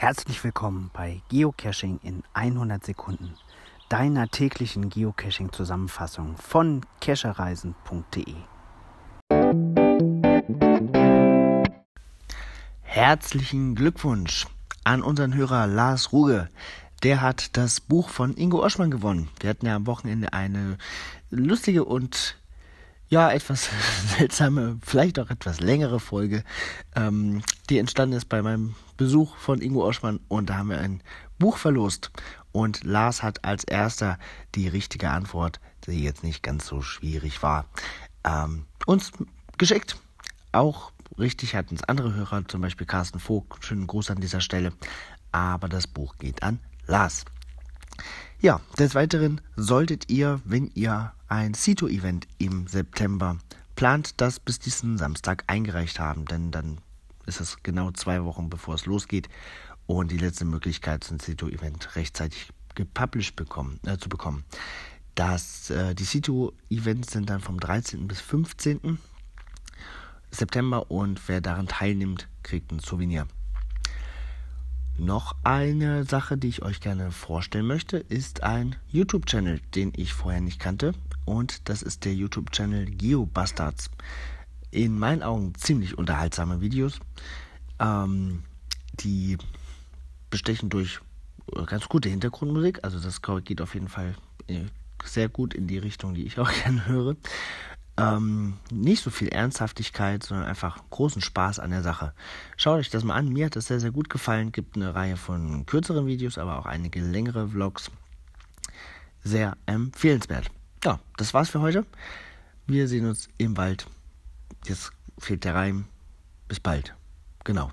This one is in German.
Herzlich willkommen bei Geocaching in 100 Sekunden, deiner täglichen Geocaching-Zusammenfassung von cachereisen.de. Herzlichen Glückwunsch an unseren Hörer Lars Ruge. Der hat das Buch von Ingo Oschmann gewonnen. Wir hatten ja am Wochenende eine lustige und ja, etwas seltsame, vielleicht auch etwas längere Folge, ähm, die entstanden ist bei meinem Besuch von Ingo Oschmann und da haben wir ein Buch verlost und Lars hat als erster die richtige Antwort, die jetzt nicht ganz so schwierig war, ähm, uns geschickt. Auch richtig hatten es andere Hörer, zum Beispiel Carsten Vogt, schönen Gruß an dieser Stelle, aber das Buch geht an Lars. Ja, des Weiteren solltet ihr, wenn ihr ein Cito-Event im September plant, das bis diesen Samstag eingereicht haben, denn dann ist es genau zwei Wochen bevor es losgeht und die letzte Möglichkeit, so ein Cito-Event rechtzeitig gepublished bekommen, äh, zu bekommen. Das, äh, die Cito-Events sind dann vom 13. bis 15. September und wer daran teilnimmt, kriegt ein Souvenir. Noch eine Sache, die ich euch gerne vorstellen möchte, ist ein YouTube-Channel, den ich vorher nicht kannte. Und das ist der YouTube-Channel GeoBastards. In meinen Augen ziemlich unterhaltsame Videos. Ähm, die bestechen durch ganz gute Hintergrundmusik. Also das geht auf jeden Fall äh, sehr gut in die Richtung, die ich auch gerne höre. Ähm, nicht so viel Ernsthaftigkeit, sondern einfach großen Spaß an der Sache. Schaut euch das mal an. Mir hat das sehr, sehr gut gefallen. Gibt eine Reihe von kürzeren Videos, aber auch einige längere Vlogs. Sehr empfehlenswert. Ja, das war's für heute. Wir sehen uns im Wald. Jetzt fehlt der Reim. Bis bald. Genau.